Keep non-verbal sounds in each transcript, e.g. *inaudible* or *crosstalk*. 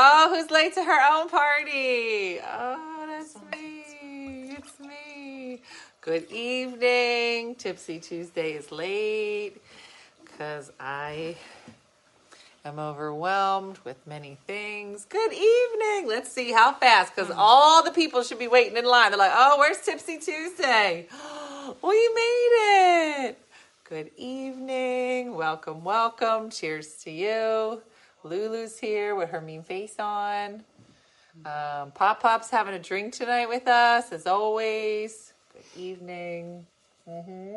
Oh, who's late to her own party? Oh, that's me. It's me. Good evening. Tipsy Tuesday is late because I am overwhelmed with many things. Good evening. Let's see how fast because mm. all the people should be waiting in line. They're like, oh, where's Tipsy Tuesday? *gasps* We made it. Good evening. Welcome, welcome. Cheers to you. Lulu's here with her mean face on. Um, Pop Pop's having a drink tonight with us, as always. Good evening. hmm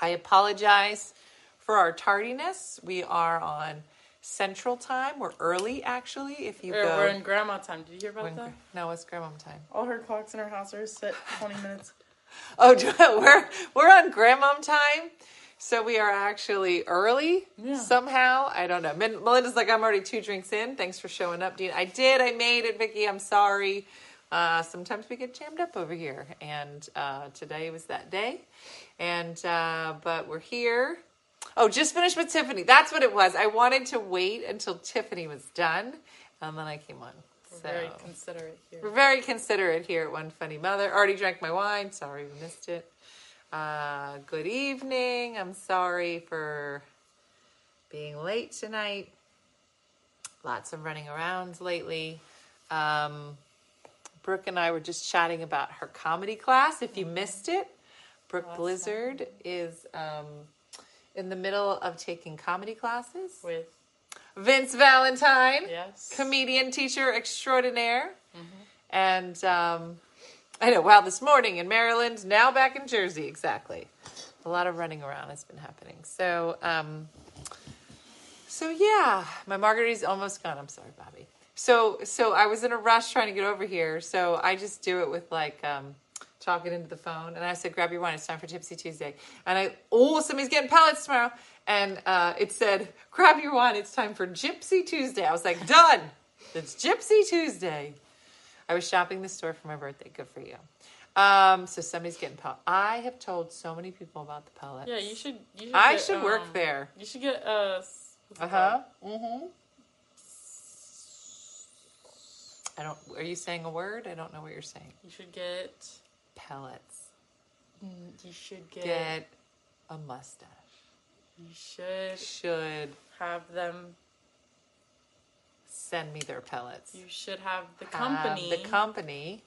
I apologize for our tardiness. We are on Central Time. We're early, actually. If you Or go, we're in grandma time. Did you hear about when- that? no, it's grandma time. All her clocks in her house are set 20 minutes. *laughs* Oh, *laughs* we're we're on Grandma time, so we are actually early Yeah. somehow. I don't know. Melinda's like, I'm already two drinks in. Thanks for showing up, Dean. I did. I made it, Vicky. I'm sorry. Uh, sometimes we get jammed up over here, and uh, today was that day. And uh, but we're here. Oh, just finished with Tiffany. That's what it was. I wanted to wait until Tiffany was done, and then I came on. We're So very considerate here. we're very considerate here at One Funny Mother. Already drank my wine. Sorry we missed it. Uh, good evening. I'm sorry for being late tonight. Lots of running around lately. Um, Brooke and I were just chatting about her comedy class. If you missed it, Brooke Awesome. Blizzard is um, in the middle of taking comedy classes. With, Vince Valentine yes. comedian teacher extraordinaire. And um, I know, wow, this morning in Maryland, now back in Jersey, exactly. A lot of running around has been happening. So, um, so yeah, my margarita's almost gone. I'm sorry, Bobby. So, so I was in a rush trying to get over here. So I just do it with like um, talking into the phone. And I said, grab your wine. It's time for Tipsy Tuesday. And I, oh, somebody's getting pellets tomorrow. And uh, it said, grab your wine. It's time for Gypsy Tuesday. I was like, done. It's Gypsy Tuesday. I was shopping the store for my birthday. Good for you. Um, so somebody's getting pellet. I have told so many people about the pellets. Yeah, you should. You should I get, should work um, there. You should get it Uh huh. Mm-hmm. I don't. Are you saying a word? I don't know what you're saying. You should get. Pellets. mm, You should get. Get a mustache. You should Should have them. Send me their pellets. You should have the Have company. the company.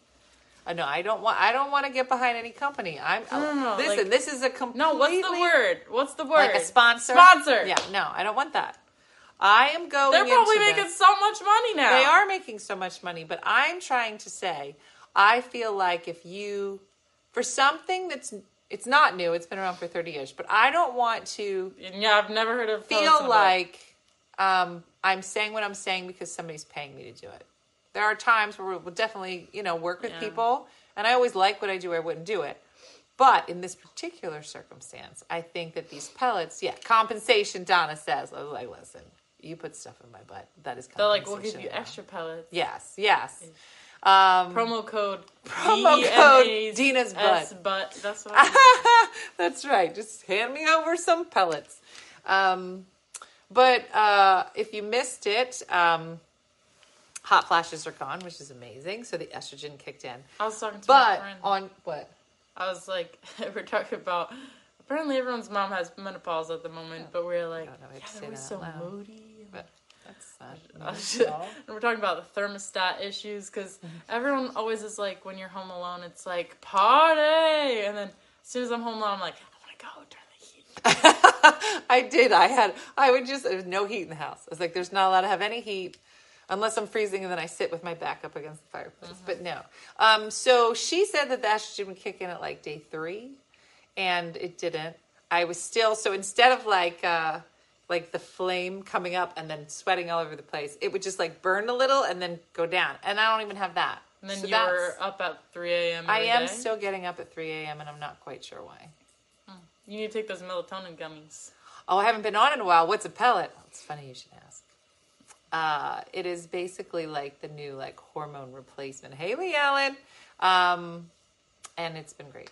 Uh, no, I don't want. I don't want to get behind any company. I'm. No, no, no, listen, like- this is a completely. no, what's the word? What's the word? Like a sponsor. Sponsor. Yeah. No, I don't want that. I am going. They're probably making this- so much money now. They are making so much money, but I'm trying to say, I feel like if you, for something that's, it's not new, it's been around for 30 years, but I don't want to Yeah, I've never heard of. feel like um, I'm saying what I'm saying because somebody's paying me to do it. There are times where we'll definitely, you know, work with Yeah. people, and I always like what I do, I wouldn't do it. But in this particular circumstance, I think that these pellets, yeah, compensation, Donna says. I was like, listen, you put stuff in my butt. That is compensation. They're like, we'll give you Donna." extra pellets. Yes, yes. Um, Promo code. Promo code Dena's S butt. That's what. *laughs* That's right. Just hand me over some pellets. Um, but uh, if you missed it, um, hot flashes are gone, which is amazing. So the estrogen kicked in. I was talking to my But friend. on what? I was like, *laughs* we're talking about. Apparently, everyone's mom has menopause at the moment, but we're like, don't know if I yeah, that was so loud. moody. But that's not. *laughs* just- and we're talking about the thermostat issues because *laughs* everyone always is like, when you're home alone, it's like party, and then as soon as I'm home alone, I'm like, I want to go turn the heat. *laughs* I did. I had. I would just. There was no heat in the house. I was like, "There's not allowed to have any heat, unless I'm freezing, and then I sit with my back up against the fireplace." But no. Um. So she said that the estrogen would kick in at like day three, and it didn't. I was still. So instead of like, uh, like the flame coming up and then sweating all over the place, it would just like burn a little and then go down. And I don't even have that. And then So you that's- were up at 3 a.m. I am day. still getting up at 3 a.m. and I'm not quite sure why. You need to take those melatonin gummies. Oh, I haven't been on in a while. What's a pellet? It's funny you should ask. Uh, it is basically like the new like hormone replacement. Haley Allen, um, and it's been great.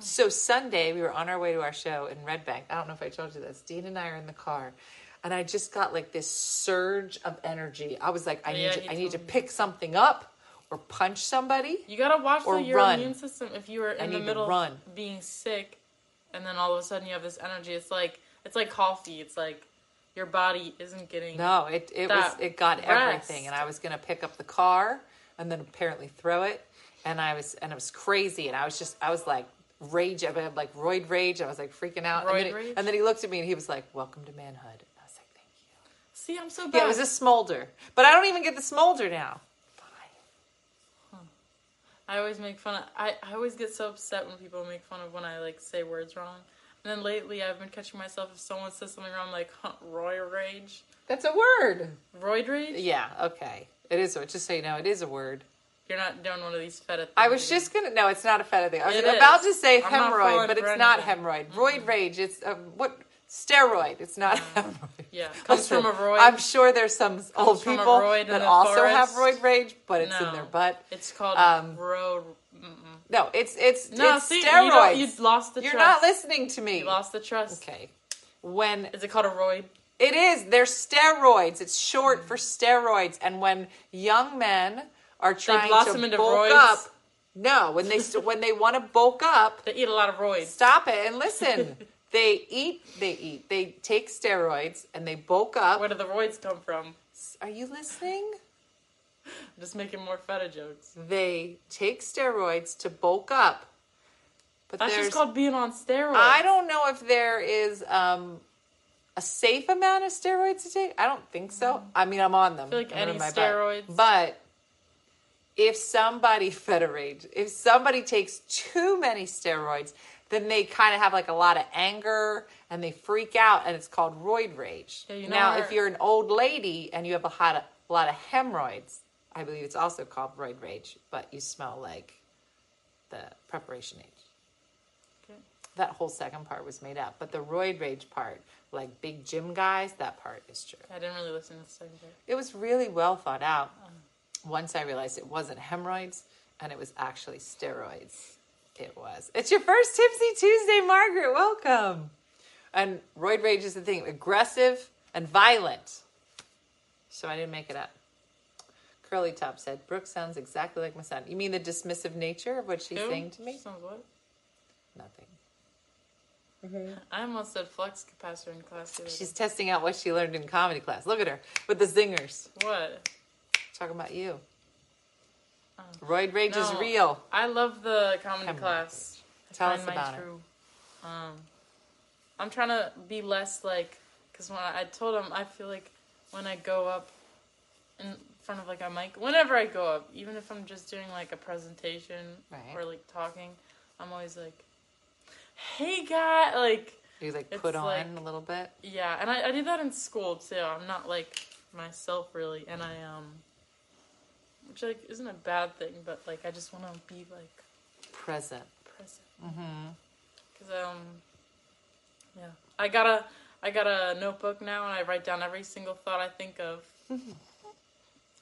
So Sunday we were on our way to our show in Red Bank. I don't know if I told you this. Dean and I are in the car. and I just got like this surge of energy. I was like, I Yeah, need to, I need to pick something up or punch somebody. You gotta watch Or the, your run. immune system. If you were in the middle run. of being sick, and then all of a sudden you have this energy, it's like it's like coffee. It's like your body isn't getting. No, it it was it got rest. everything, and I was gonna pick up the car and then apparently throw it, and I was and it was crazy, and I was just I was like rage, I had like roid rage, I was like freaking out, and Roid then, he, rage? and then he looked at me and he was like, "Welcome to manhood." And I was like, "Thank you." See, I'm so bad. Yeah, it was a smolder, but I don't even get the smolder now. I always make fun of. I, I always get so upset when people make fun of when I like say words wrong. And then lately, I've been catching myself if someone says something wrong, I'm like huh, Roy rage, That's a word. Roid rage. Yeah. Okay. It is. Just so you know, it is a word. You're not doing one of these feta. Things I was just gonna. No, it's not a feta thing. I was It about is. to say I'm hemorrhoid, but it's not hemorrhoid. Roid rage. It's uh, what steroid. It's not hemorrhoid. Yeah, *laughs* comes from a roid. I'm sure there's some old people that also forest. have roid rage, but it's in their butt. It's called Um, road. No, it's it's No, it's see, you, steroids. don't, you lost the trust. You're trust. not listening to me. You lost the trust. Okay. When Is it called a roid? It is. They're steroids. It's short for steroids. And when young men are trying blossom to into bulk roids? up, no, when they st- when they want to bulk up, They eat a lot of roids. stop it and listen. *laughs* they eat. They eat. They take steroids and they bulk up. Where do the roids come from? Are you listening? I'm just making more feta jokes. They take steroids to bulk up. But That's just called being on steroids. I don't know if there is um, a safe amount of steroids to take. I don't think so. I mean, I'm on them. Mm. feel like I'm any my butt. steroids- But if somebody *laughs* federate, if somebody takes too many steroids, then they kind of have like a lot of anger and they freak out, and it's called roid rage. Yeah, you know now, if you're an old lady and you have a lot of, a lot of hemorrhoids, I believe it's also called roid rage, but you smell like the Preparation H Okay. that whole second part was made up. But the roid rage part, like big gym guys, that part is true. I didn't really listen to the second part. It was really well thought out. Oh. Once I realized it wasn't hemorrhoids and it was actually steroids. It was. It's your first Tipsy Tuesday, Margaret. Welcome. And roid rage is the thing aggressive and violent. So I didn't make it up. Curly Top said, Brooke sounds exactly like my son. You mean the dismissive nature of what she's Who? saying to me? Sounds what? Nothing. Mm-hmm. I almost said flux capacitor in class. other She's testing out what she learned in comedy class. Look at her with the zingers. what? Talking about you. Roid rage is real. I love the comedy Hemorrhoid class. Tell us about it. Um, I'm trying to be less like, because when I, I told him, I feel like when I go up in front of like a mic, whenever I go up, even if I'm just doing like a presentation Right. or like talking, I'm always like, "Hey, guy!" Like, You like put on like- a little bit. yeah, and I, I did that in school too. I'm not like myself really, and I um, which like isn't a bad thing, but like I just want to be like Present. present. Mm-hmm. Cause um, yeah, I got a I got a notebook now, and I write down every single thought I think of.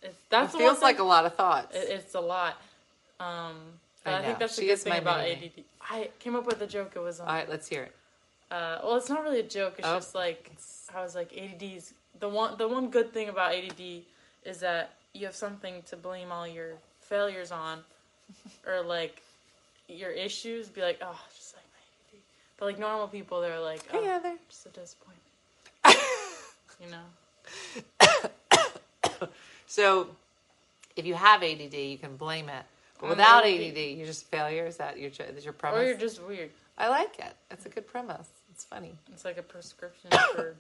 It, that's it feels like a lot of thoughts. It, it's a lot. Um, but I I, think that's the She good thing about. ADD. I came up with a joke. It was um, All right, let's hear it. uh, well, it's not really a joke. It's Oh. just like I was like ADD's the one. The one good thing about ADD is that you have something to blame all your failures on, *laughs* or like your issues. Be like, oh, just like my ADD. But like normal people, they're like, oh, Hey, Heather. just a disappointment. *laughs* you know. *coughs* So, if you have ADD, you can blame it. But without ADD. You're just failure. Is that your is your premise? Or you're just weird. I like it. It's a good premise. It's funny. It's like a prescription for.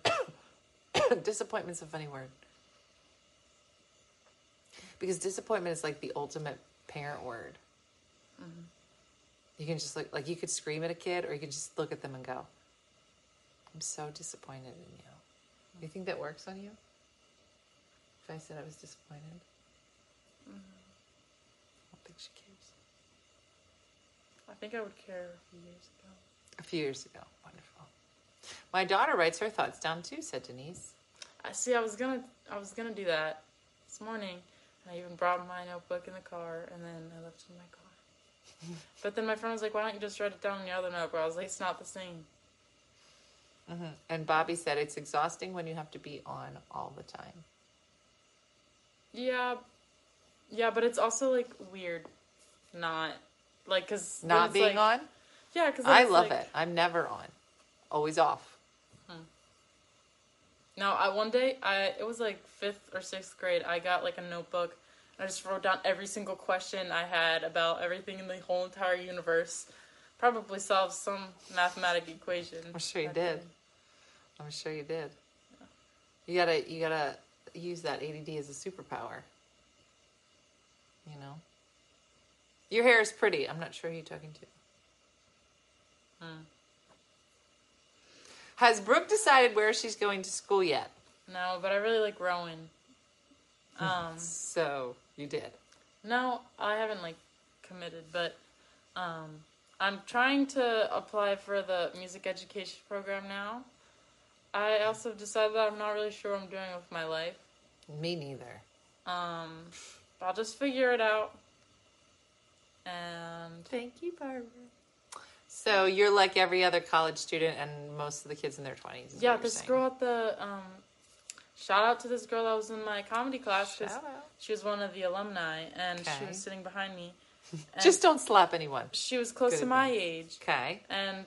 *coughs* *coughs* Disappointment's a funny word. Because disappointment is like the ultimate parent word. Mm-hmm. You can just look like you could scream at a kid, or you could just look at them and go, "I'm so disappointed in you." You think that works on you? If I said I was disappointed, Mm-hmm. I don't think she cares. I think I would care a few years ago. A few years ago, wonderful. My daughter writes her thoughts down too," said Denise. I see. I was gonna, I was gonna do that this morning, I even brought my notebook in the car, and then I left it in my car. but then my friend was like, "Why don't you just write it down in your other notebook?" I was like, "It's not the same." Mm-hmm. And Bobby said it's exhausting when you have to be on all the time. Yeah, yeah, but it's also like weird, not like because Not being on? Yeah, because I love it. I'm never on. Always off. Hmm. No, I one day I it was like fifth or sixth grade. I got like a notebook. And I just wrote down every single question I had about everything in the whole entire universe. Probably solved some mathematic equation. I'm sure you did. I'm sure you did. You gotta you gotta use that ADD as a superpower. You know? Your hair is pretty. I'm not sure who you're talking to. Hmm. Has Brooke decided where she's going to school yet? No, but I really like Rowan. *laughs* Um, So you did. no, I haven't like committed, but um, I'm trying to apply for the music education program now. I also decided that I'm not really sure what I'm doing with my life. Me neither. Um, I'll just figure it out. And Thank you, Barbara. So you're like every other college student and most of the kids in their twenties. yeah, this girl at the um, shout out to this girl that was in my comedy class because she was one of the alumni and she was sitting behind me. *laughs* Just don't slap anyone. she was close Good to my age, Okay. and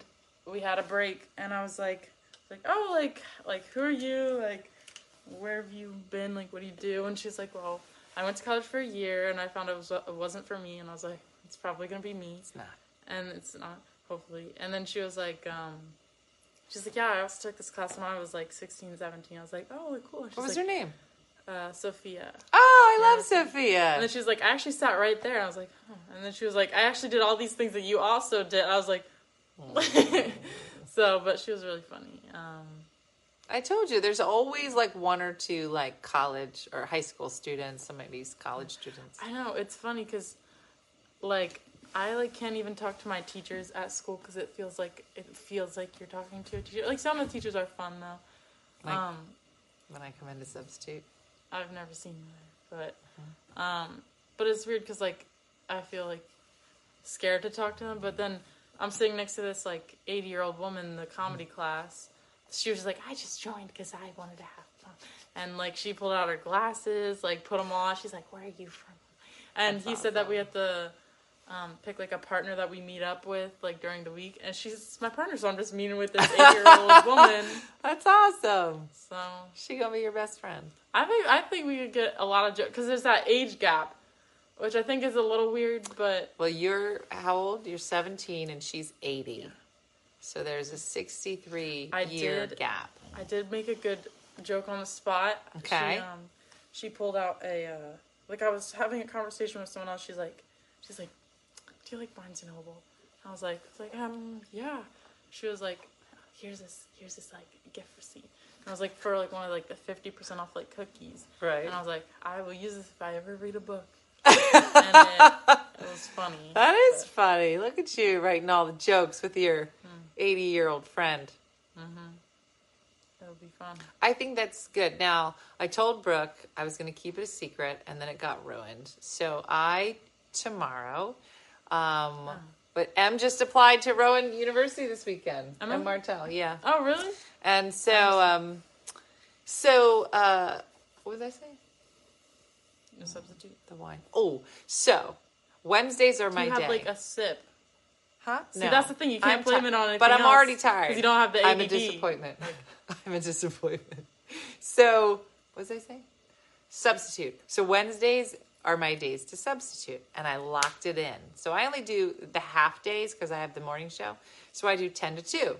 we had a break, and I was like, like oh, like like who are you? Like where have you been? Like what do you do? And she's like, well, I went to college for a year, and I found it was it wasn't for me, and I was like, it's probably gonna be me. It's not. and it's not hopefully and then she was like um she's like yeah i also took this class when i was like 16 17 i was like oh cool she's What was like her name? uh sophia Oh, I Yeah. love Sophia. and then she was like i actually sat right there i was like oh. and then she was like i actually did all these things that you also did i was like *laughs* so but she was really funny um I told you, there's always like one or two like college or high school students. Some of these college students. i know it's funny because like i like can't even talk to my teachers at school because it feels like it feels like you're talking to a teacher like some of the teachers are fun though Like um when I come in to substitute. I've never seen that, but um, but it's weird because like I feel like scared to talk to them, but then I'm sitting next to this like 80 year old woman in the comedy class. She was like, I just joined because I wanted to have fun, and like she pulled out her glasses, like put them on. She's like, Where are you from? And That's he said that we have to. Um, pick like a partner that we meet up with like during the week, and she's my partner, so I'm just meeting with this eight year old *laughs* woman. That's awesome. So She gonna be your best friend. I think I think we could get a lot of jokes because there's that age gap, which I think is a little weird. But Well, you're how old? You're 17 and she's 80. So there's a 63 I year did- gap. I did make a good joke on the spot. Okay. She, um, she pulled out a uh, like I was having a conversation with someone else. She's like, she's like, you like Barnes and Noble? I was like, I was like, um, yeah. She was like, here's this, here's this like gift receipt. And I was like, for like one of like the fifty percent off like cookies. Right. And I was like, I will use this if I ever read a book. *laughs* and it, it was funny. That is but- funny. Look at you writing all the jokes with your 80 year old friend. That would be fun. I think that's good. Now, I told Brooke I was going to keep it a secret, and then it got ruined. So I tomorrow, um, but M just applied to Rowan University this weekend. Emma? M Martell, yeah. Oh, really? And so, um, so uh, what was I saying? No substitute. The wine. Oh, so Wednesdays are my you have day. like a sip. huh? See, that's the thing, you can't I'm blame it on anything But I'm else, already tired you don't have the I'm a disappointment. *laughs* I'm a disappointment. So, what was I saying? Substitute. So Wednesdays are my days to substitute, and I locked it in. So I only do the half days because I have the morning show. So I do ten to two,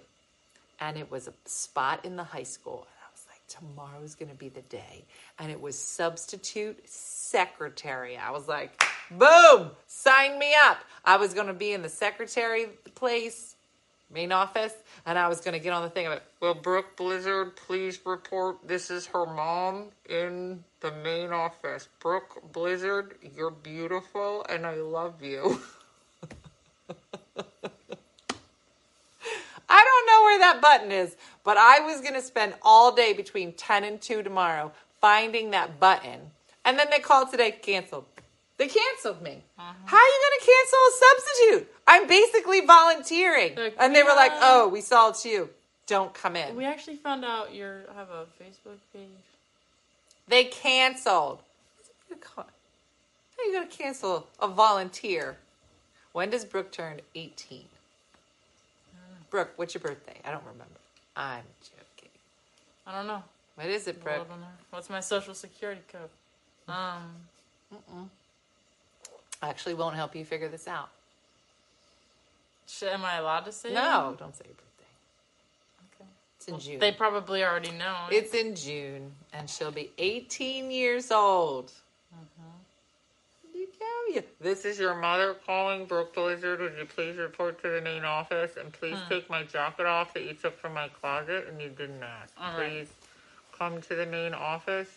and it was a spot in the high school, and I was like, tomorrow's going to be the day, and it was substitute secretary. I was like, boom, sign me up. I was going to be in the secretary place main office, and I was going to get on the thing of it. Will Brooke Blizzard please report? This is her mom in the main office. Brooke Blizzard, you're beautiful, and I love you. *laughs* I don't know where that button is, but I was going to spend all day between 10 and 2 tomorrow finding that button. And then they called today, canceled. They canceled me. How are you going to cancel a substitute? I'm basically volunteering. Like, and they were like, oh, we saw it's you. don't come in. We actually found out you have a Facebook page. They canceled. How are you going to cancel a volunteer? When does Brooke turn 18? Brooke, what's your birthday? I don't remember. I'm joking. I don't know. What is it, Brooke? What's my social security code? Um. Mm-mm. Actually won't help you figure this out. Should, am I allowed to say? No, it? don't say your birthday. Okay. It's in Well, June. They probably already know. It's in June, and she'll be 18 years old. Mm-hmm. You go, you- This is your mother calling Brooke Blizzard. Would you please report to the main office and please hmm. take my jacket off that you took from my closet and you didn't ask. All right. please come to the main office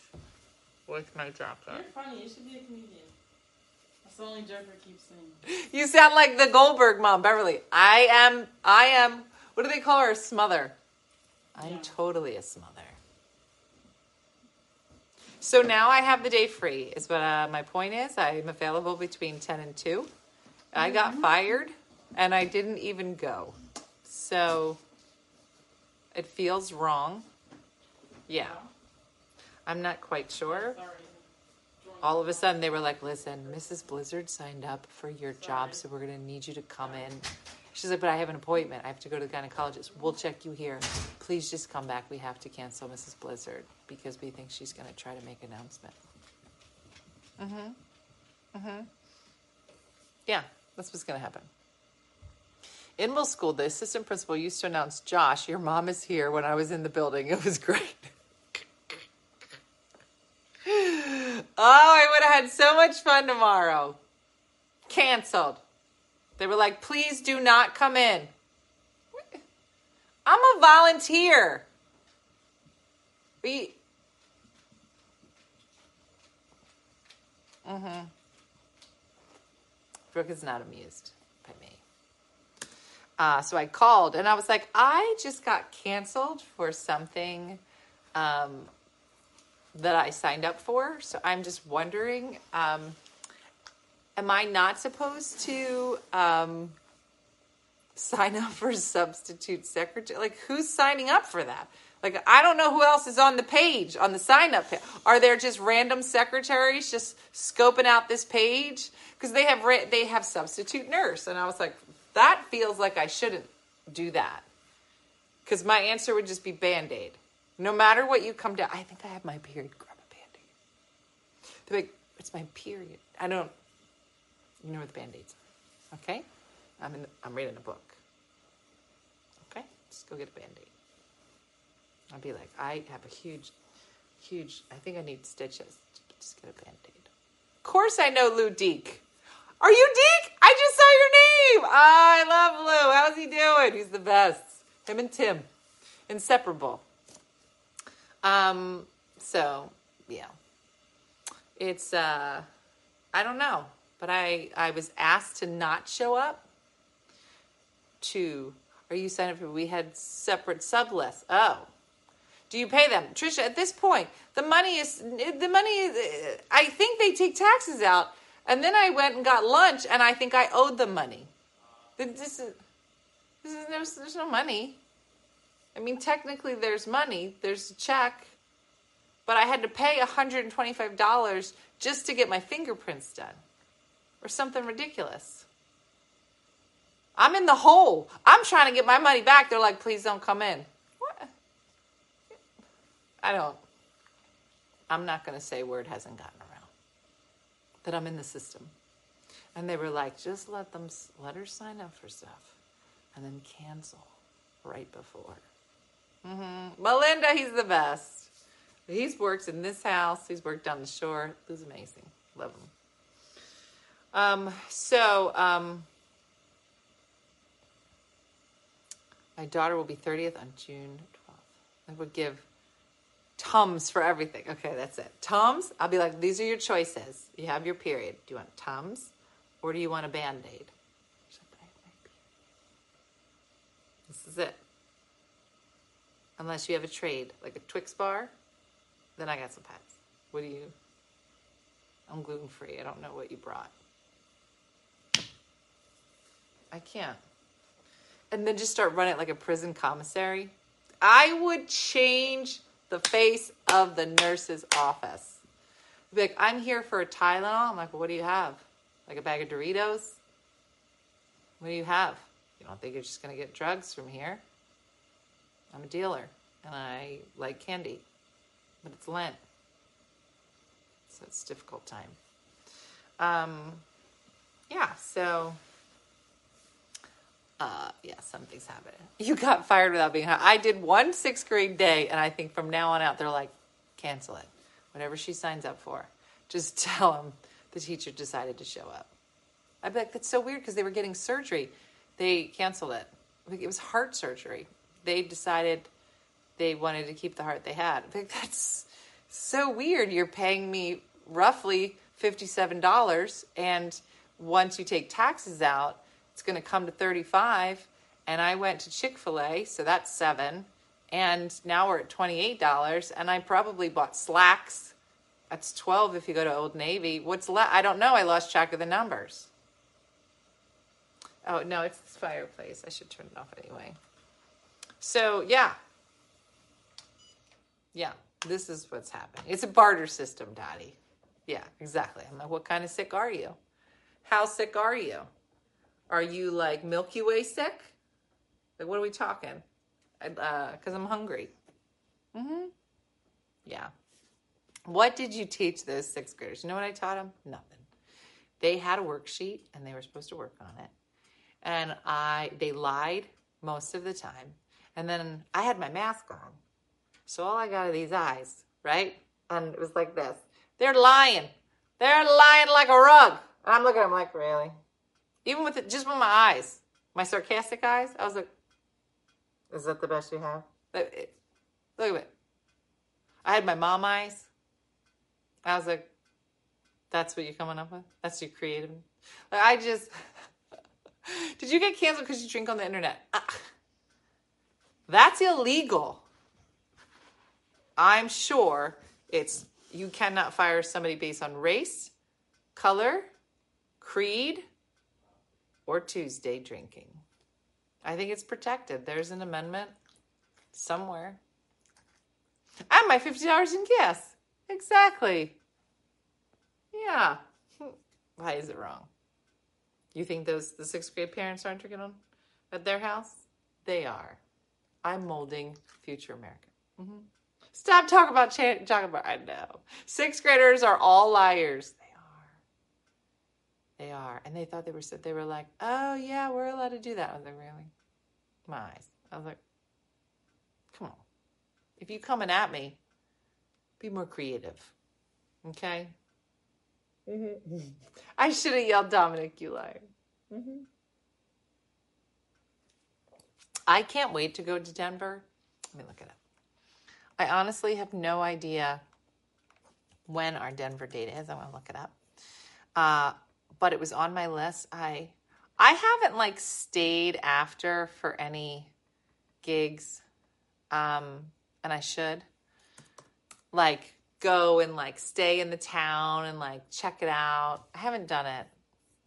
with my jacket. You're funny. You should be a comedian. That's the only joke I saying. You sound like the Goldberg mom, Beverly. I am. I am. What do they call her? A smother. I'm Yeah. totally a smother. So now I have the day free. Is what uh, my point is. I'm available between ten and two. I got fired, and I didn't even go. So it feels wrong. Yeah, I'm not quite sure. All of a sudden, they were like, "Listen, Mrs. Blizzard signed up for your job, so we're gonna need you to come in." She's like, "But I have an appointment. I have to go to the gynecologist. We'll check you here. Please just come back. We have to cancel Mrs. Blizzard because we think she's gonna try to make an announcement." Mm-hmm. Mm-hmm. Yeah, that's what's gonna happen. In middle school, the assistant principal used to announce, "Josh, your mom is here." When I was in the building, it was great. *laughs* Oh, I would have had so much fun tomorrow. Canceled. They were like, please do not come in. I'm a volunteer. We. Mm-hmm. Brooke is not amused by me. Uh, so I called and I was like, I just got canceled for something um, that I signed up for. So I'm just wondering, um, am I not supposed to um, sign up for substitute secretary? Like, who's signing up for that? Like, I don't know who else is on the page, on the sign up. Are there just random secretaries just scoping out this page? Because they have they have substitute nurse, and I was like, that feels like I shouldn't do that. Because my answer would just be band aid. No matter what you come down, I think I have my period. Grab a band aid. They're like, it's my period. I don't. You know where the band aids are. Okay? I'm in. I'm reading a book. Okay? Just go get a band aid. I'd be like, I have a huge, huge. I think I need stitches. Just get a band aid. Of course, I know Lou Deek. Are you Deek? I just saw your name. Ah, I love Lou. How's he doing? He's the best. Him and Tim, inseparable. Um. So yeah, it's uh, I don't know, but I I was asked to not show up. To are you signed up for? We had separate sub lists. Oh, do you pay them, Trisha? At this point, the money is the money. Is, I think they take taxes out, and then I went and got lunch, and I think I owed them money. This is this is there's, there's no money. I mean, technically, there's money. There's a check, but I had to pay $125 just to get my fingerprints done, or something ridiculous. I'm in the hole. I'm trying to get my money back. They're like, please don't come in. What? I don't. I'm not going to say word hasn't gotten around that I'm in the system. And they were like, just let them let her sign up for stuff, and then cancel right before. Mm-hmm. Melinda, he's the best. He's worked in this house. He's worked down the shore. He's amazing. Love him. Um, so, um, my daughter will be 30th on June 12th. I would give Tums for everything. Okay, that's it. Tums, I'll be like, these are your choices. You have your period. Do you want Tums or do you want a band aid? This is it. Unless you have a trade, like a Twix bar, then I got some pets. What do you? I'm gluten free. I don't know what you brought. I can't. And then just start running it like a prison commissary. I would change the face of the nurse's office. Be like, I'm here for a Tylenol. I'm like, well, what do you have? Like a bag of Doritos? What do you have? You don't think you're just going to get drugs from here? I'm a dealer and I like candy, but it's Lent. So it's a difficult time. Um, yeah, so uh, yeah, something's happening. *laughs* You got fired without being hired. I did one sixth grade day, and I think from now on out, they're like, cancel it. Whatever she signs up for, just *laughs* tell them the teacher decided to show up. I'd be like, that's so weird because they were getting surgery. They canceled it. It was heart surgery. They decided they wanted to keep the heart they had. *laughs* Like, that's so weird. You're paying me roughly $57, and once you take taxes out, it's going to come to 35 and I went to Chick-fil-A, so that's 7 and now we're at $28 and I probably bought slacks. That's 12 if you go to Old Navy. What's left? I don't know. I lost track of the numbers. Oh, no, it's this fireplace. I should turn it off anyway. So, yeah. Yeah, this is what's happening. It's a barter system, Daddy. Yeah, exactly. I'm like, what kind of sick are you? How sick are you? Are you like Milky Way sick? Like, what are we talking? Because uh, I'm hungry. Mm-hmm. Yeah. What did you teach those sixth graders? You know what I taught them? Nothing. They had a worksheet and they were supposed to work on it. And I, they lied most of the time. And then I had my mask on. So all I got are these eyes, right? And it was like this. They're lying. They're lying like a rug. And I'm looking at them like, really? Even with it, just with my eyes, my sarcastic eyes, I was like, "Is that the best you have?" Look at it. I had my mom eyes. I was like, "That's what you're coming up with? That's your creative." Like, I just. *laughs* Did you get canceled because you drink on the internet? Uh, that's illegal. I'm sure it's you cannot fire somebody based on race, color, creed, or Tuesday drinking. I think it's protected. There's an amendment somewhere. And my $50 in gas. Exactly. Yeah. *laughs* Why is it wrong? You think those the sixth grade parents aren't drinking on at their house? They are. I'm molding future America. Mm-hmm. Stop talking about ch- talking about. I know sixth graders are all liars. They are. They are, and they thought they were so they were like, oh yeah, we're allowed to do that. I was like, really? My eyes. I was like, come on. If you coming at me, be more creative. Okay? Mm-hmm. *laughs* I should have yelled Dominic, you liar. Mm-hmm. I can't wait to go to Denver. Let me look it up. I honestly have no idea when our Denver date is. I want to look it up. Uh, but it was on my list. I I haven't like stayed after for any gigs. Um and I should like go and like stay in the town and like check it out. I haven't done it.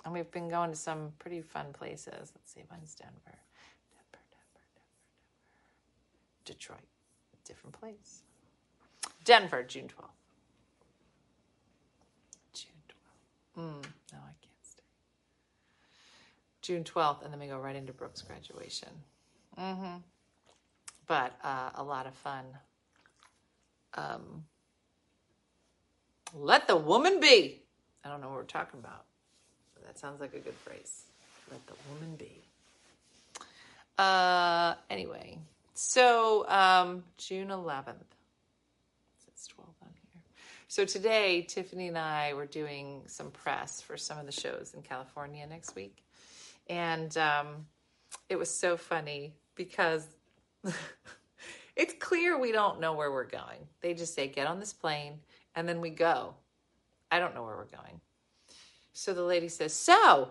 And we've been going to some pretty fun places. Let's see, when's Denver? Detroit, different place. Denver, June 12th. June 12th. Mm, no, I can't stay. June 12th, and then we go right into Brooke's graduation. Mm-hmm. But uh, a lot of fun. Um, let the woman be. I don't know what we're talking about, that sounds like a good phrase. Let the woman be. Uh, anyway, so um, June 11th. It's 12 on here. So today, Tiffany and I were doing some press for some of the shows in California next week and um, it was so funny because *laughs* it's clear we don't know where we're going. They just say, get on this plane, and then we go. I don't know where we're going. So the lady says, so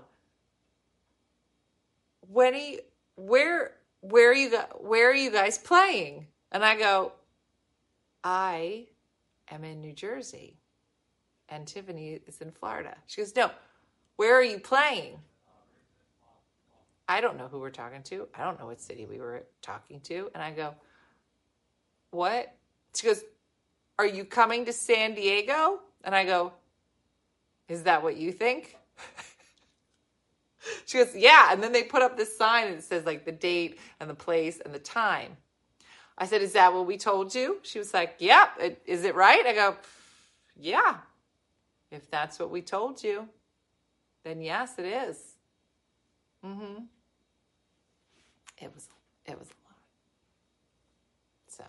when you, where where are you where are you guys playing? And I go, I am in New Jersey, and Tiffany is in Florida. She goes, no, where are you playing? I don't know who we're talking to. I don't know what city we were talking to. And I go, What? She goes, Are you coming to San Diego? And I go, Is that what you think? *laughs* *laughs* she goes, Yeah. And then they put up this sign and it says like the date and the place and the time. I said, Is that what we told you? She was like, Yep. Is it right? I go, Yeah. If that's what we told you, then yes, it is. Mm-hmm. It was it was a lot. So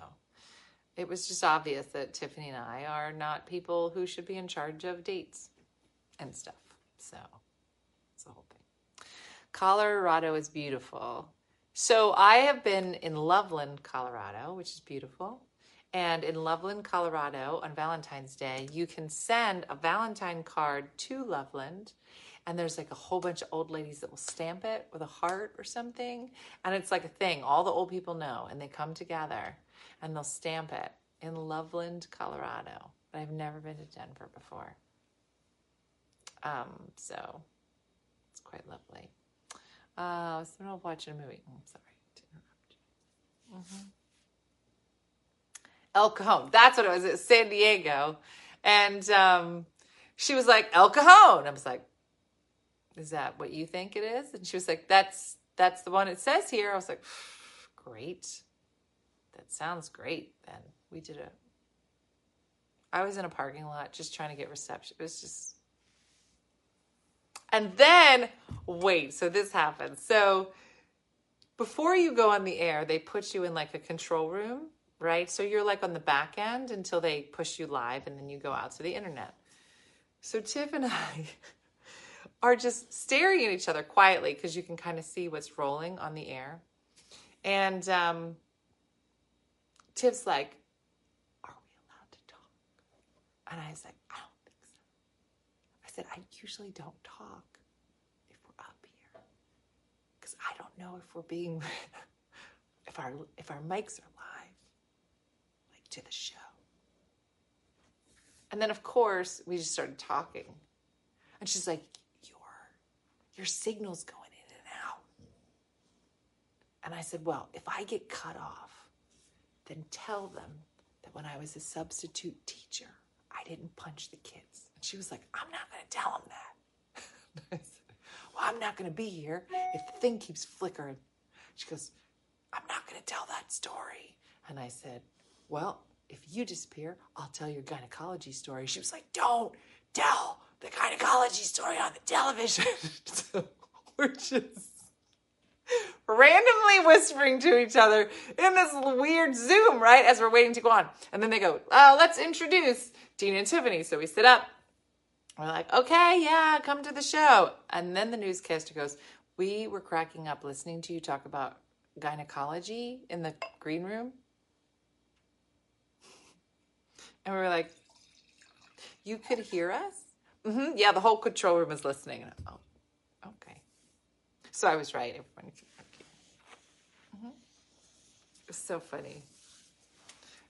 it was just obvious that Tiffany and I are not people who should be in charge of dates and stuff. So it's the whole thing. Colorado is beautiful. So I have been in Loveland, Colorado, which is beautiful. And in Loveland, Colorado, on Valentine's Day, you can send a Valentine card to Loveland. And there's like a whole bunch of old ladies that will stamp it with a heart or something. And it's like a thing all the old people know. And they come together and they'll stamp it in Loveland, Colorado. But I've never been to Denver before. Um, so it's quite lovely. Uh, I was watching a movie. Oh, I'm sorry to interrupt. Mm-hmm. El Cajon. That's what it was. At San Diego, and um, she was like El Cajon. I was like, "Is that what you think it is?" And she was like, "That's that's the one it says here." I was like, "Great, that sounds great." Then we did it. I was in a parking lot just trying to get reception. It was just. And then, wait, so this happens. So before you go on the air, they put you in like a control room right? So you're like on the back end until they push you live and then you go out to the internet. So Tiff and *laughs* I are just staring at each other quietly because you can kind of see what's rolling on the air. And um, Tiff's like, Are we allowed to talk? And I was like, I don't. I said, I usually don't talk if we're up here because I don't know if we're being, *laughs* if our, if our mics are live, like to the show. And then, of course, we just started talking. And she's like, Your, your signal's going in and out. And I said, Well, if I get cut off, then tell them that when I was a substitute teacher, I didn't punch the kids. And she was like, I'm not going to tell him that. *laughs* Well, I'm not going to be here if the thing keeps flickering. She goes, I'm not going to tell that story. And I said, well, if you disappear, I'll tell your gynecology story. She was like, Don't tell the gynecology story on the television. *laughs* so we're just randomly whispering to each other in this weird Zoom, right? As we're waiting to go on. And then they go, uh, Let's introduce Tina and Tiffany. So we sit up. We're like, Okay, yeah, come to the show. And then the newscaster goes, We were cracking up listening to you talk about gynecology in the green room. *laughs* And we were like, You could hear us? Mm-hmm. Yeah, the whole control room is listening. oh, okay. So I was right. Everyone mm-hmm. It's so funny.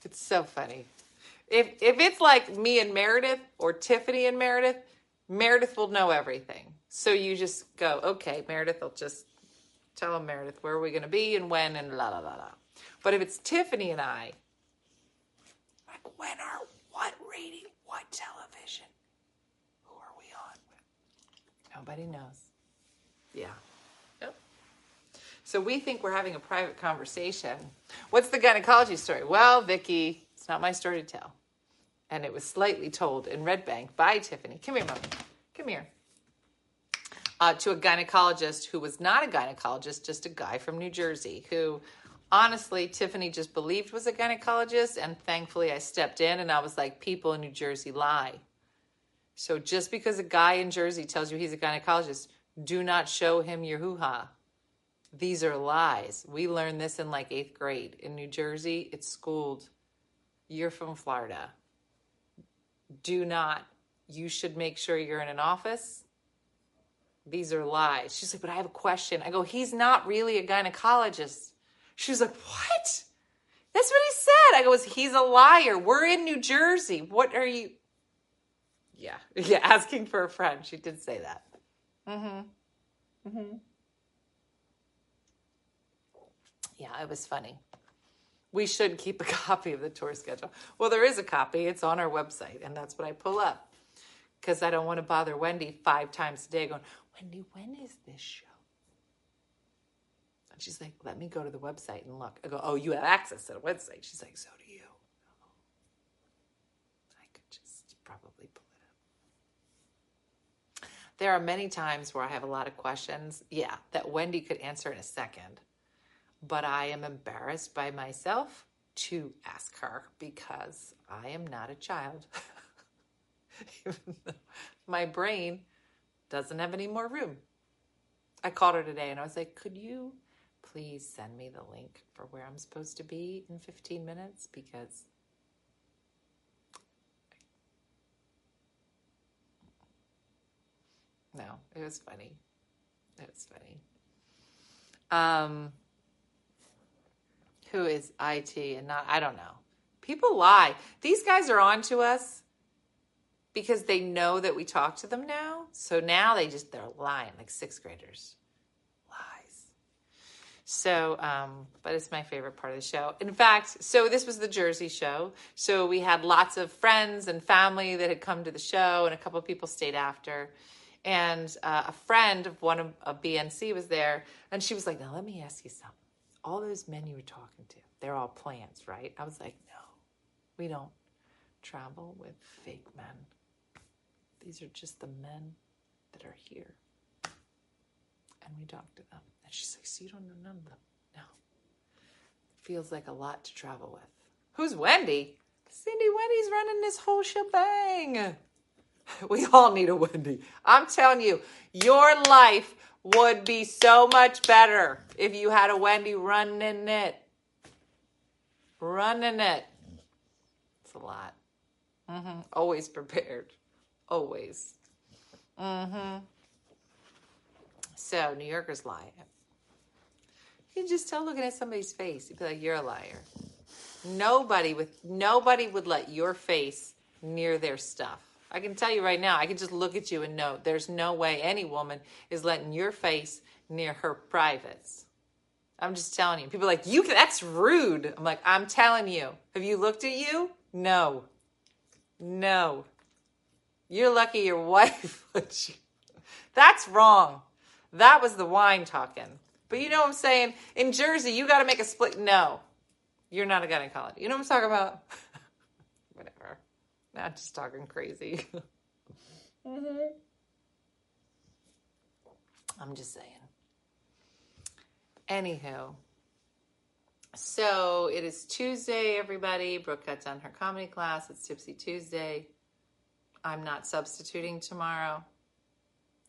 It's so funny. If if it's like me and Meredith or Tiffany and Meredith, Meredith will know everything. So you just go, okay, Meredith will just tell them Meredith where are we going to be and when and la la la la. But if it's Tiffany and I, like, when are, what rating, what television? Who are we on? Nobody knows. Yeah. Yep. So we think we're having a private conversation. What's the gynecology story? Well, Vicki, it's not my story to tell. And it was slightly told in Red Bank by Tiffany. Come here, mommy. Come here. Uh, to a gynecologist who was not a gynecologist, just a guy from New Jersey who honestly, Tiffany just believed was a gynecologist, and thankfully I stepped in and I was like, people in New Jersey lie. So just because a guy in Jersey tells you he's a gynecologist, do not show him your hoo ha. These are lies. We learned this in like eighth grade. In New Jersey, it's schooled. You're from Florida. Do not. You should make sure you're in an office. These are lies. She's like, but I have a question. I go, he's not really a gynecologist. She's like, What? That's what he said. I go, He's a liar. We're in New Jersey. What are you? Yeah. *laughs* Yeah. Asking for a friend. She did say that. Mm hmm. Mm hmm. Yeah, it was funny. We should keep a *laughs* copy of the tour schedule. Well, there is a copy. It's on our website, and that's what I pull up because I don't want to bother Wendy five times a day going, Wendy, when is this show? And she's like, let me go to the website and look. I go, oh, you have access to the website. She's like, so do you. I could just probably pull it up. There are many times where I have a lot of questions, yeah, that Wendy could answer in a second, but I am embarrassed by myself to ask her because I am not a child. *laughs* My brain doesn't have any more room. I called her today and I was like, could you please send me the link for where I'm supposed to be in 15 minutes? Because no, it was funny. It was funny. Um, who is IT and not, I don't know. People lie. These guys are on to us because they know that we talk to them now. So now they just, they're lying like sixth graders. Lies. So, um, but it's my favorite part of the show. In fact, so this was the Jersey show. So we had lots of friends and family that had come to the show, and a couple of people stayed after. And uh, a friend of one of, of BNC was there, and she was like, Now let me ask you something. All those men you were talking to, they're all plants, right? I was like, No, we don't travel with fake men. These are just the men that are here. And we talk to them. And she's like, So you don't know none of them? No. Feels like a lot to travel with. Who's Wendy? Cindy Wendy's running this whole shebang. *laughs* We all need a Wendy. I'm telling you, your life would be so much better if you had a Wendy running it. Running it. It's a lot. Mm-hmm. Always prepared. Always. Mm-hmm. So New Yorkers lie. You can just tell looking at somebody's face. You'd be like, "You're a liar." Nobody with nobody would let your face near their stuff. I can tell you right now. I can just look at you and know there's no way any woman is letting your face near her privates. I'm just telling you. People like, "You that's rude." I'm like, "I'm telling you. Have you looked at you? No. No. You're lucky your *laughs* wife let you. That's wrong. That was the wine talking. But you know what I'm saying? In Jersey, you got to make a split. No, you're not a gynecologist. You know what I'm talking about? Not just talking crazy. *laughs* mm-hmm. I'm just saying. Anywho, so it is Tuesday, everybody. Brooke got done her comedy class. It's Tipsy Tuesday. I'm not substituting tomorrow.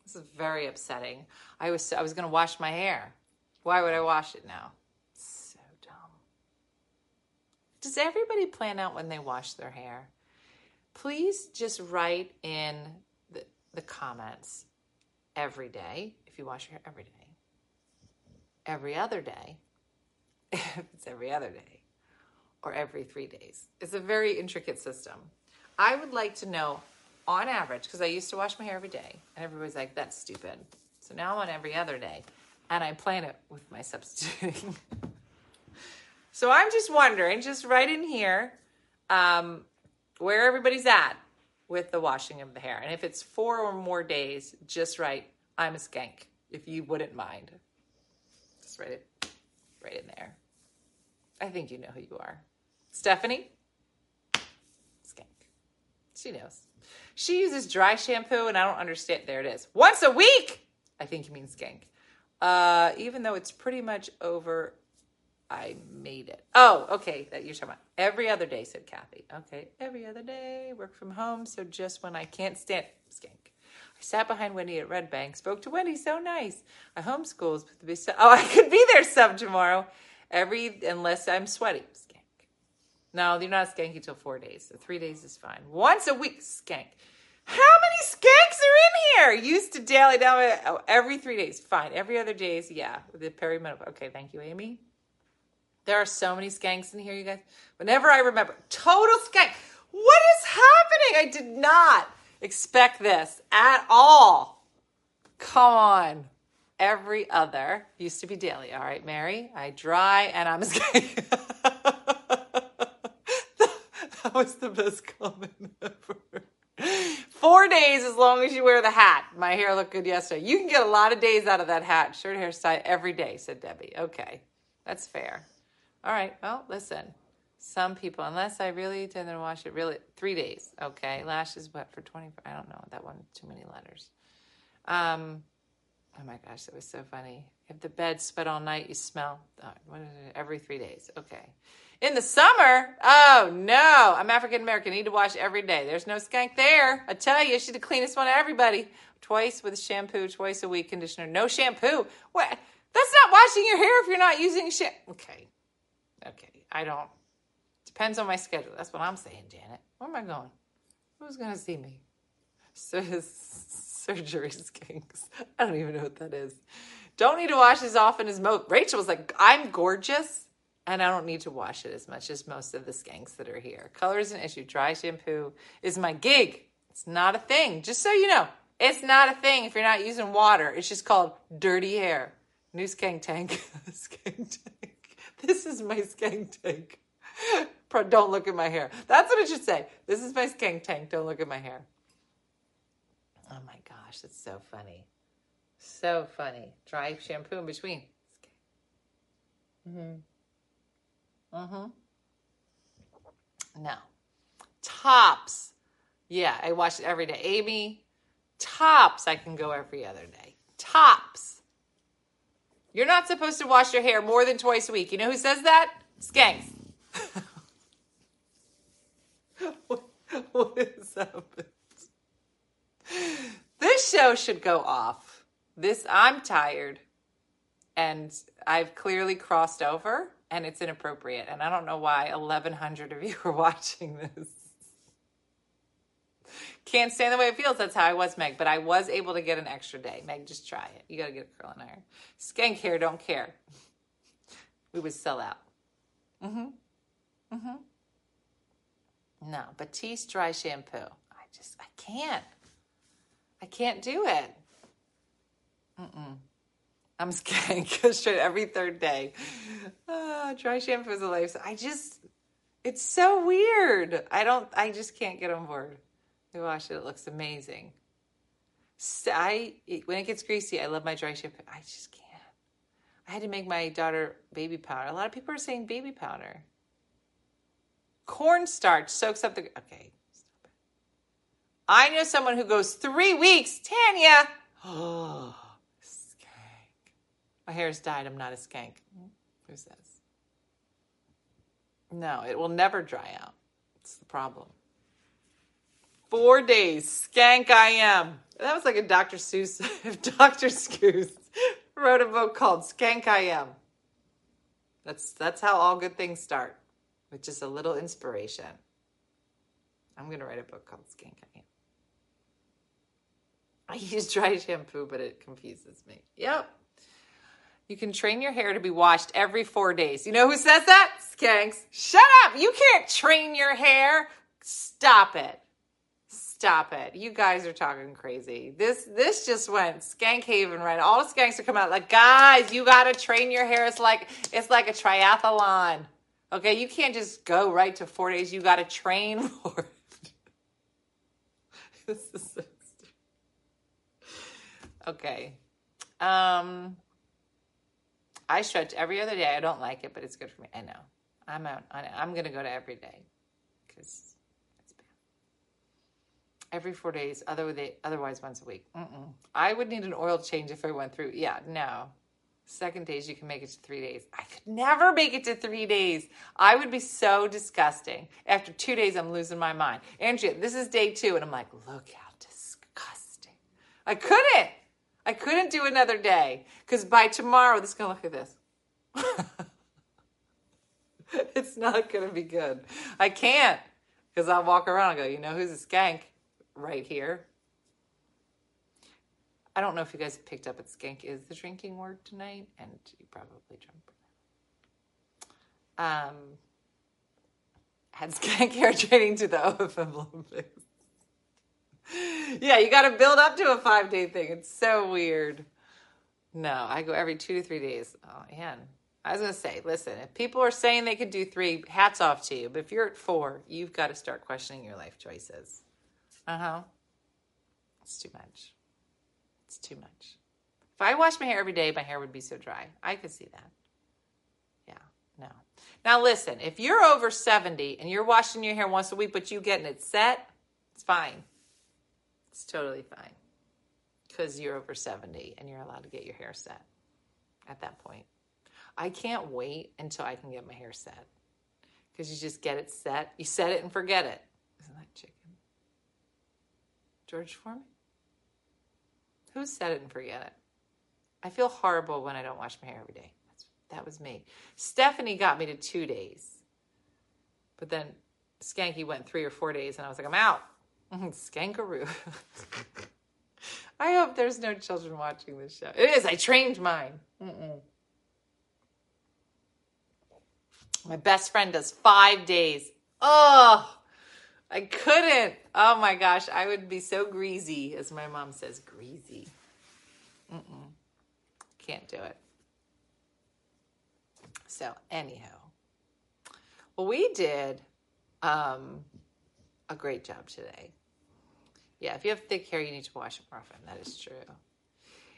This is very upsetting. I was I was going to wash my hair. Why would I wash it now? So dumb. Does everybody plan out when they wash their hair? Please just write in the, the comments every day if you wash your hair every day. Every other day *laughs* if it's every other day or every 3 days. It's a very intricate system. I would like to know on average, because I used to wash my hair every day, and everybody's like, that's stupid. So now I'm on every other day, and I plan it with my *laughs* substituting. so I'm just wondering, just right in here, um, where everybody's at with the washing of the hair. And if it's four or more days, just write, I'm a skank, if you wouldn't mind. Just write it right in there. I think you know who you are. Stephanie? Skank. She knows. She uses dry shampoo, and I don't understand. There it is. Once a week. I think you mean skank. Uh, even though it's pretty much over, I made it. Oh, okay. That you're talking about every other day, said Kathy. Okay, every other day, work from home. So just when I can't stand skank. I sat behind Wendy at Red Bank, spoke to Wendy, so nice. I homeschools with the big *laughs* Oh, I could be there some tomorrow. Every unless I'm sweaty. Skank. No, you're not skanky till four days. So three days is fine. Once a week, skank. How many skanks are in here? Used to daily down oh, every three days. Fine. Every other days, yeah. The perimenopause. Okay, thank you, Amy. There are so many skanks in here, you guys. Whenever I remember, total skank. What is happening? I did not expect this at all. Come on. Every other used to be daily. All right, Mary. I dry and I'm a skank. *laughs* That was the best comment ever. Four days as long as you wear the hat. My hair looked good yesterday. You can get a lot of days out of that hat. Short hairstyle every day, said Debbie. Okay, that's fair. All right, well, listen. Some people, unless I really to wash it, really, three days. Okay, lashes wet for 24. I don't know. That one, too many letters. Um, oh my gosh, that was so funny. If the bed sweat all night, you smell. Oh? Every three days. Okay. In the summer, oh no, I'm African American. Need to wash every day. There's no skank there. I tell you, she's the cleanest one of everybody. Twice with shampoo, twice a week conditioner. No shampoo. What? That's not washing your hair if you're not using shampoo. Okay. Okay. I don't. Depends on my schedule. That's what I'm saying, Janet. Where am I going? Who's going to see me? *laughs* surgery skanks. *laughs* I don't even know what that is. Don't need to wash as often as most. Rachel was like, I'm gorgeous and I don't need to wash it as much as most of the skanks that are here. Color is an issue. Dry shampoo is my gig. It's not a thing. Just so you know, it's not a thing if you're not using water. It's just called dirty hair. New skank tank. *laughs* skank tank. *laughs* This is my skank tank. Don't look at my hair. That's what it should say. This is my skank tank. Don't look at my hair. Oh my gosh, that's so funny. So funny. Dry shampoo in between. Mm-hmm. Mm-hmm. No. Tops. Yeah, I wash it every day. Amy, tops I can go every other day. Tops. You're not supposed to wash your hair more than twice a week. You know who says that? Skanks. *laughs* what, what is happened? This show should go off. This I'm tired and I've clearly crossed over and it's inappropriate. And I don't know why 1,100 of you *laughs* are watching this. Can't stand the way it feels. That's how I was, Meg. But I was able to get an extra day. Meg, just try it. You got to get a curl in hair. Skank hair, don't care. We would sell out. Mm-hmm. Mm-hmm. No, Batiste dry shampoo. I just, I can't. I can't do it. Mm-mm. I'm *laughs* skank straight every third day. Uh, dry shampoo is a life. I just, it's so weird. I don't, I just can't get on board. We wash it. It looks amazing. I, when it gets greasy, I love my dry shampoo. I just can't. I had to make my daughter baby powder. A lot of people are saying baby powder. Cornstarch soaks up the, okay. Stop it. I know someone who goes three weeks. Tanya. Oh. *gasps* Skank. My hair's dyed. I'm not a skank. Who says? No, it will never dry out. It's the problem. Four days, skank I am. That was like a Dr. Seuss. *laughs* Dr. Seuss wrote a book called Skank I Am. That's that's how all good things start, with just a little inspiration. I'm gonna write a book called Skank I Am. I use dry shampoo, but it confuses me. Yep. You can train your hair to be washed every four days. You know who says that? Skanks. Shut up. You can't train your hair. Stop it. Stop it. You guys are talking crazy. This this just went skank haven right. All the skanks are coming out like, guys, you gotta train your hair. It's like it's like a triathlon. Okay, you can't just go right to four days. You gotta train *laughs* for it. *laughs* this is. Okay. Um I stretch every other day. I don't like it, but it's good for me. I know. I'm out. on it. I'm to go to every day because. Every four days, other day, otherwise once a week. Mm-mm. I would need an oil change if I went through. Yeah, no. Second days, you can make it to three days. I could never make it to three days. I would be so disgusting. After two days, I'm losing my mind. Andrea, this is day two, and I'm like, look how disgusting. I couldn't. I couldn't do another day because by tomorrow, this is going to look like this. *laughs* it's not going to be good. I can't because I'll walk around and go, you know who's a skank right here? I don't know if you guys picked up that skank is the drinking word tonight, and you probably jumped. Um, had *laughs* hair training to the OFM Olympics yeah, you got to build up to a five day thing. It's so weird. No, I go every two to three days. Oh, man. I was gonna say, listen, if people are saying they could do three, hats off to you. But if you're at four, you've got to start questioning your life choices. Uh huh. It's too much. It's too much. If I washed my hair every day, my hair would be so dry. I could see that. Yeah, no. Now listen, if you're over 70 and you're washing your hair once a week, but you getting it set, it's fine. It's totally fine. Because you're over 70 and you're allowed to get your hair set at that point. I can't wait until I can get my hair set. Because you just get it set. You set it and forget it. George Foreman? Who said it and forget it? I feel horrible when I don't wash my hair every day. That's, that was me. Stephanie got me to two days. But then Skanky went three or four days, and I was like, I'm out. *laughs* Skankaroo. *laughs* I hope there's no children watching this show. It is. I trained mine. Mm-mm. My best friend does five days. Oh, I couldn't. Oh my gosh, I would be so greasy, as my mom says, greasy. Mm-mm. Can't do it. So, anyhow, well, we did um, a great job today. Yeah, if you have thick hair, you need to wash it more often. That is true.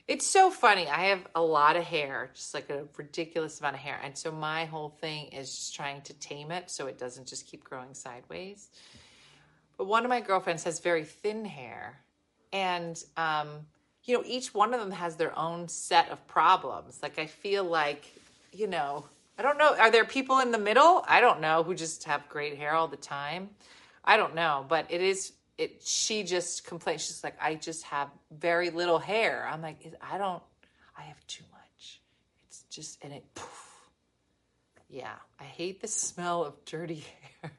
It's so funny. I have a lot of hair, just like a ridiculous amount of hair. And so my whole thing is just trying to tame it so it doesn't just keep growing sideways. But one of my girlfriends has very thin hair. And, um, you know, each one of them has their own set of problems. Like, I feel like, you know, I don't know. Are there people in the middle? I don't know who just have great hair all the time. I don't know. But it is it she just complains she's like i just have very little hair i'm like i don't i have too much it's just and it poof. yeah i hate the smell of dirty *laughs* hair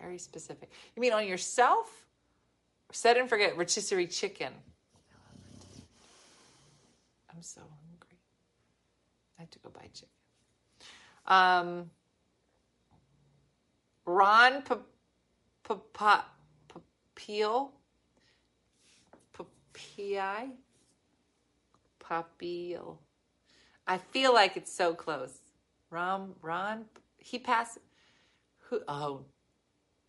very specific you mean on yourself set and forget rotisserie chicken i'm so hungry i have to go buy chicken um ron Papil, Papii, Papil. I feel like it's so close. Ron, Ron, he passed. Who? Oh,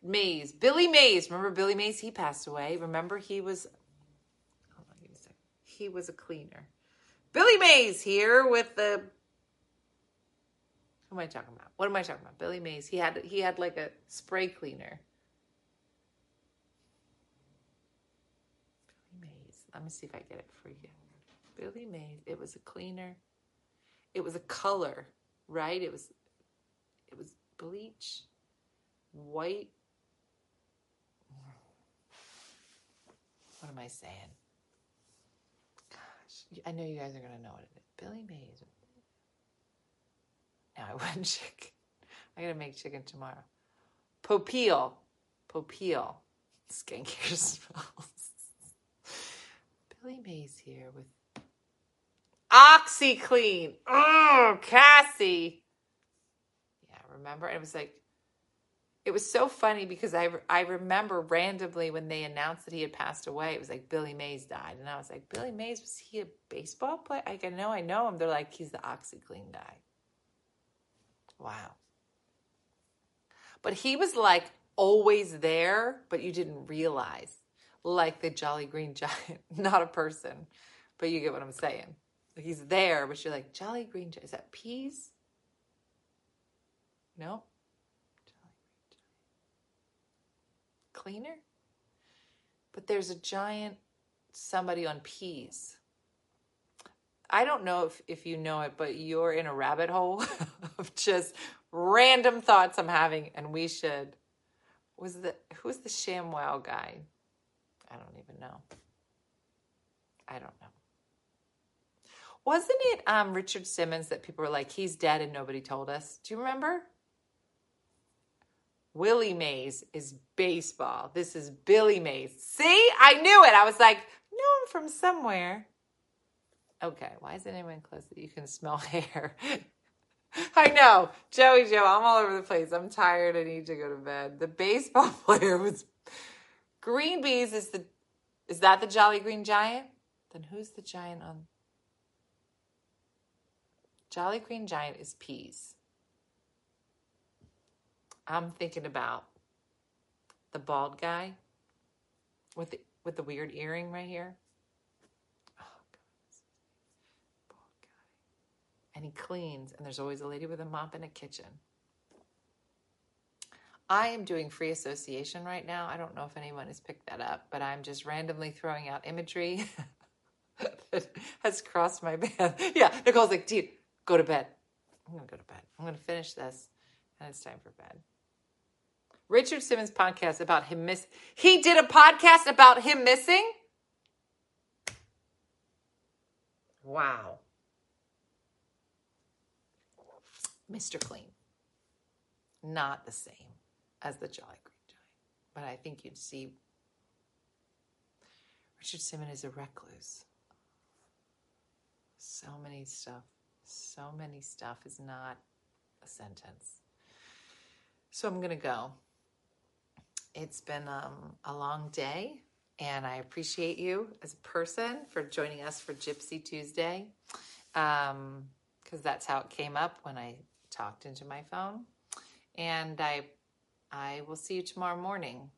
Mays, Billy Mays. Remember Billy Mays? He passed away. Remember he was. Hold on, give me a. He was a cleaner. Billy Mays here with the. Who am I talking about? What am I talking about? Billy Mays. He had he had like a spray cleaner. Billy Mays. Let me see if I get it for you. Billy Mays. It was a cleaner. It was a color, right? It was it was bleach, white. What am I saying? Gosh, I know you guys are gonna know what it is. Billy Mays. Now I *laughs* want chicken. I gotta make chicken tomorrow. Popeil. Popeil. skincare *laughs* smells. Billy Mays here with OxiClean. Oh, Cassie. Yeah, remember? It was like, it was so funny because I, I remember randomly when they announced that he had passed away, it was like Billy Mays died. And I was like, Billy Mays, was he a baseball player? Like, I know, I know him. They're like, he's the OxiClean guy. Wow. But he was like always there, but you didn't realize like the Jolly Green Giant, *laughs* not a person, but you get what I'm saying. He's there, but you're like, Jolly Green Giant, is that peas? No? Jolly Green Giant. Cleaner? But there's a giant somebody on peas. I don't know if, if you know it, but you're in a rabbit hole *laughs* of just random thoughts I'm having, and we should. Was the who's the ShamWow guy? I don't even know. I don't know. Wasn't it um, Richard Simmons that people were like, he's dead and nobody told us? Do you remember? Willie Mays is baseball. This is Billy Mays. See, I knew it. I was like, no, I'm from somewhere. Okay, why isn't anyone close that you can smell *laughs* hair? I know, Joey Joe, I'm all over the place. I'm tired. I need to go to bed. The baseball *laughs* player was Green bees is the is that the Jolly Green Giant? Then who's the giant on Jolly Green Giant is peas. I'm thinking about the bald guy with the with the weird earring right here. Oh God, bald guy, and he cleans, and there's always a lady with a mop in a kitchen. I am doing free association right now. I don't know if anyone has picked that up, but I'm just randomly throwing out imagery *laughs* that has crossed my path. *laughs* Yeah, Nicole's like, dude, go to bed. I'm gonna go to bed. I'm gonna finish this, and it's time for bed. Richard Simmons podcast about him miss. He did a podcast about him missing. Wow. Mr. Clean. Not the same as the Jolly Green Giant, but I think you'd see Richard Simmons is a recluse. So many stuff, so many stuff is not a sentence. So I'm going to go. It's been um, a long day, and I appreciate you as a person for joining us for Gypsy Tuesday, because um, that's how it came up when I talked into my phone. And I, I will see you tomorrow morning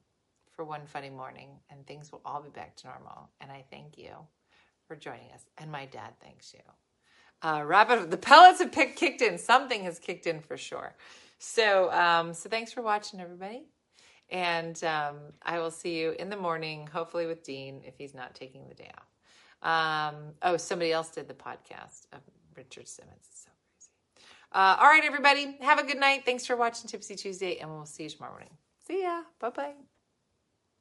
for one funny morning, and things will all be back to normal. And I thank you for joining us, and my dad thanks you. Uh, the pellets have pick, kicked in. Something has kicked in for sure. So, um, so thanks for watching, everybody. And um, I will see you in the morning, hopefully with Dean if he's not taking the day off. Um, oh, somebody else did the podcast of Richard Simmons. It's so crazy. Uh, all right, everybody, have a good night. Thanks for watching Tipsy Tuesday, and we'll see you tomorrow morning. See ya. Bye bye.